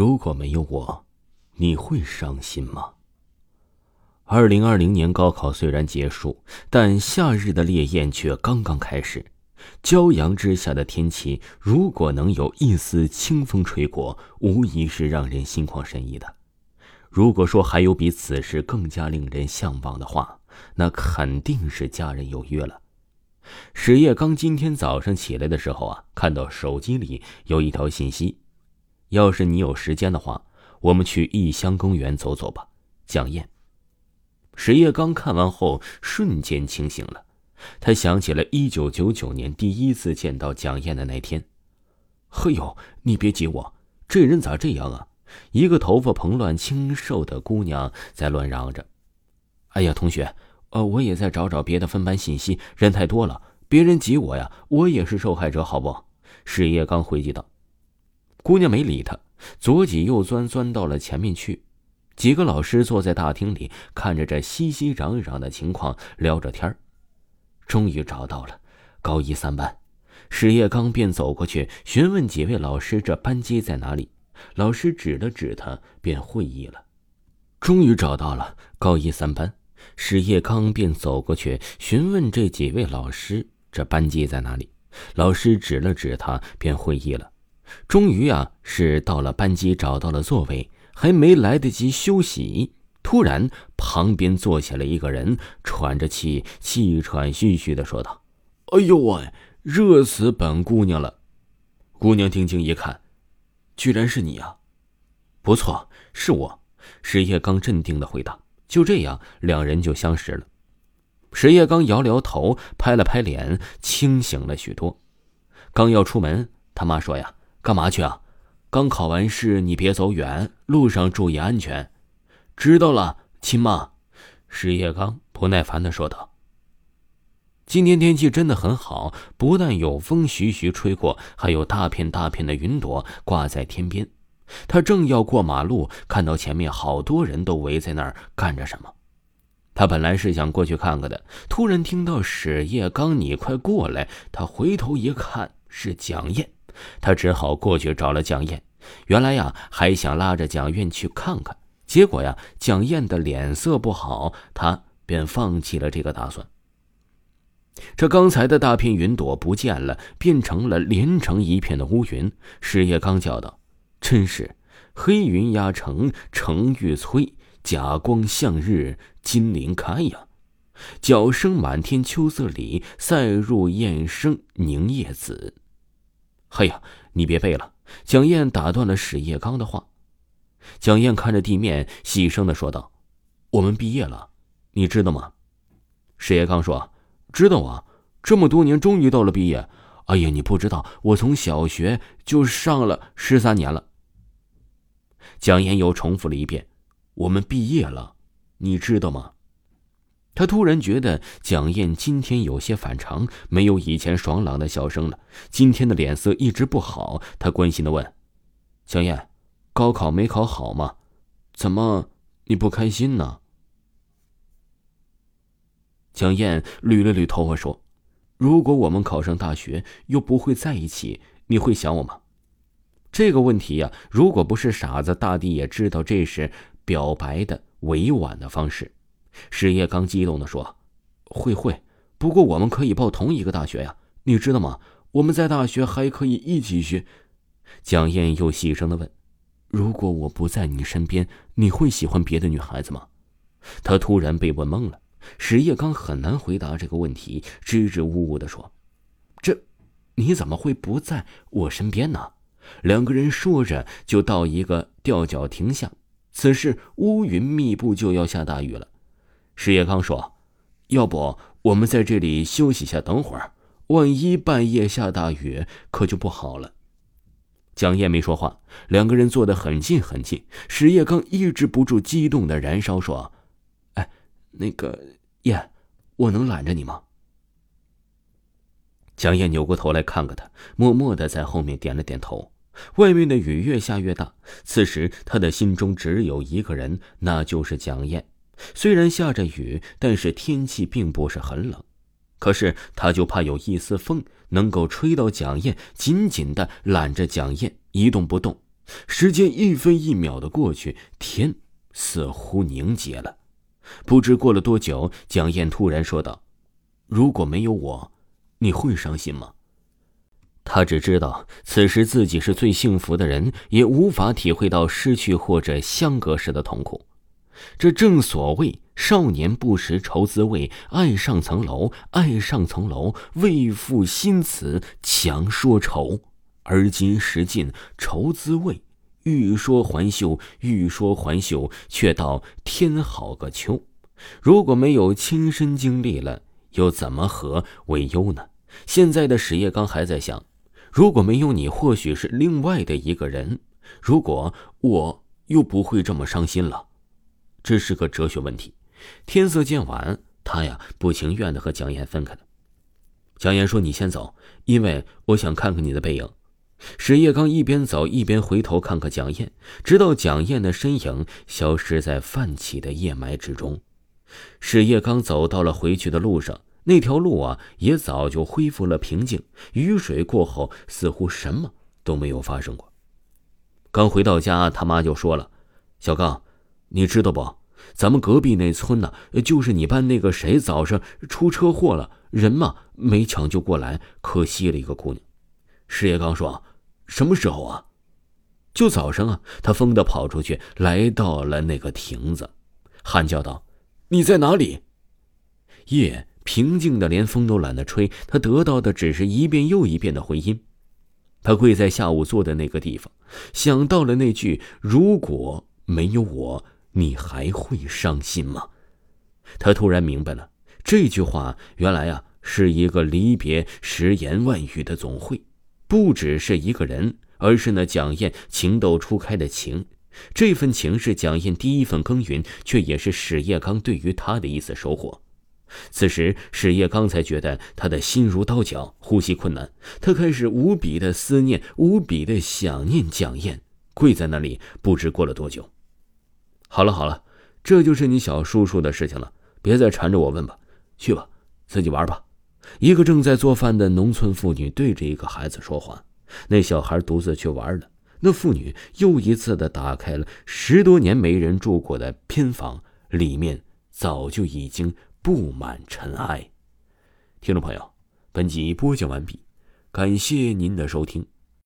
如果没有我，你会伤心吗？二零二零年高考虽然结束，但夏日的烈焰却刚刚开始。骄阳之下的天气，如果能有一丝清风吹过，无疑是让人心旷神怡的。如果说还有比此时更加令人向往的话，那肯定是家人有约了。史叶刚今天早上起来的时候啊，看到手机里有一条信息：“要是你有时间的话，我们去义乡公园走走吧。”蒋燕。史叶刚看完后，瞬间清醒了。他想起了一九九九年第一次见到蒋燕的那天。嘿呦，你别挤我，这人咋这样啊？一个头发蓬乱、清瘦的姑娘在乱嚷着：“哎呀，同学，呃，我也在找找别的分班信息，人太多了，别人挤我呀，我也是受害者，好不？”史叶刚回击道。姑娘没理他，左挤右钻，钻到了前面去。几个老师坐在大厅里，看着这熙熙攘攘的情况，聊着天终于找到了高一三班，史叶刚便走过去询问几位老师：“这班级在哪里？”老师指了指他，便会意了。终于找到了高一三班，史叶刚便走过去询问这几位老师：“这班级在哪里？”老师指了指他，便会意了。终于啊，是到了班级，找到了座位。还没来得及休息，突然旁边坐下了一个人，喘着气，气喘吁吁的说道：“哎呦喂，热死本姑娘了！”姑娘定睛一看，居然是你啊！不错，是我。石叶刚镇定的回答。就这样，两人就相识了。石叶刚摇摇头，拍了拍脸，清醒了许多。刚要出门，他妈说：“呀，干嘛去啊？”刚考完试，你别走远，路上注意安全。知道了，亲妈。石叶刚不耐烦的说道。今天天气真的很好，不但有风徐徐吹过，还有大片大片的云朵挂在天边。他正要过马路，看到前面好多人都围在那儿干着什么。他本来是想过去看看的，突然听到史叶刚，你快过来！他回头一看，是蒋燕。他只好过去找了蒋燕。原来呀，还想拉着蒋燕去看看，结果呀，蒋燕的脸色不好，他便放弃了这个打算。这刚才的大片云朵不见了，变成了连成一片的乌云。石叶刚叫道：“真是黑云压城城欲摧，甲光向日金鳞开呀！角声满天秋色里，塞入燕声凝夜紫。”嘿呀，你别背了！蒋燕打断了史叶刚的话。蒋燕看着地面，细声的说道：“我们毕业了，你知道吗？”史叶刚说：“知道啊，这么多年终于到了毕业。哎呀，你不知道，我从小学就上了十三年了。”蒋燕又重复了一遍：“我们毕业了，你知道吗？”他突然觉得蒋燕今天有些反常，没有以前爽朗的笑声了。今天的脸色一直不好，他关心的问：“蒋燕，高考没考好吗？怎么你不开心呢？”蒋燕捋了捋头发说：“如果我们考上大学又不会在一起，你会想我吗？”这个问题呀，如果不是傻子，大抵也知道这是表白的委婉的方式。史叶刚激动的说：“会会，不过我们可以报同一个大学呀，你知道吗？我们在大学还可以一起学。”蒋燕又细声的问：“如果我不在你身边，你会喜欢别的女孩子吗？”他突然被问懵了。史叶刚很难回答这个问题，支支吾吾的说：“这，你怎么会不在我身边呢？”两个人说着就到一个吊脚亭下。此时乌云密布，就要下大雨了。石叶刚说：“要不我们在这里休息一下，等会儿，万一半夜下大雨，可就不好了。”蒋燕没说话，两个人坐得很近很近。石叶刚抑制不住激动的燃烧，说：“哎，那个燕，我能揽着你吗？”蒋燕扭过头来看看他，默默的在后面点了点头。外面的雨越下越大，此时他的心中只有一个人，那就是蒋燕。虽然下着雨，但是天气并不是很冷，可是他就怕有一丝风能够吹到蒋燕，紧紧的揽着蒋燕一动不动。时间一分一秒的过去，天似乎凝结了。不知过了多久，蒋燕突然说道：“如果没有我，你会伤心吗？”他只知道，此时自己是最幸福的人，也无法体会到失去或者相隔时的痛苦。这正所谓“少年不识愁滋味，爱上层楼，爱上层楼，为赋新词强说愁。而今识尽愁滋味，欲说还休，欲说还休，却道天好个秋。如果没有亲身经历了，又怎么和为忧呢？现在的史叶刚还在想。如果没有你，或许是另外的一个人。如果我又不会这么伤心了，这是个哲学问题。天色渐晚，他呀不情愿的和蒋燕分开了。蒋燕说：“你先走，因为我想看看你的背影。”史叶刚一边走一边回头看看蒋燕，直到蒋燕的身影消失在泛起的夜霾之中。史叶刚走到了回去的路上。那条路啊，也早就恢复了平静。雨水过后，似乎什么都没有发生过。刚回到家，他妈就说了：“小刚，你知道不？咱们隔壁那村呢，就是你班那个谁早上出车祸了，人嘛没抢救过来，可惜了一个姑娘。”师爷刚说：“什么时候啊？”就早上啊，他疯的跑出去，来到了那个亭子，喊叫道：“你在哪里？”夜。平静的连风都懒得吹，他得到的只是一遍又一遍的回音。他跪在下午坐的那个地方，想到了那句“如果没有我，你还会伤心吗？”他突然明白了，这句话原来啊是一个离别十言万语的总会，不只是一个人，而是那蒋燕情窦初开的情。这份情是蒋燕第一份耕耘，却也是史叶刚对于他的一次收获。此时，史叶刚才觉得他的心如刀绞，呼吸困难。他开始无比的思念，无比的想念蒋燕，跪在那里，不知过了多久。好了好了，这就是你小叔叔的事情了，别再缠着我问吧，去吧，自己玩吧。一个正在做饭的农村妇女对着一个孩子说话，那小孩独自去玩了。那妇女又一次的打开了十多年没人住过的偏房，里面早就已经。布满尘埃。听众朋友，本集播讲完毕，感谢您的收听。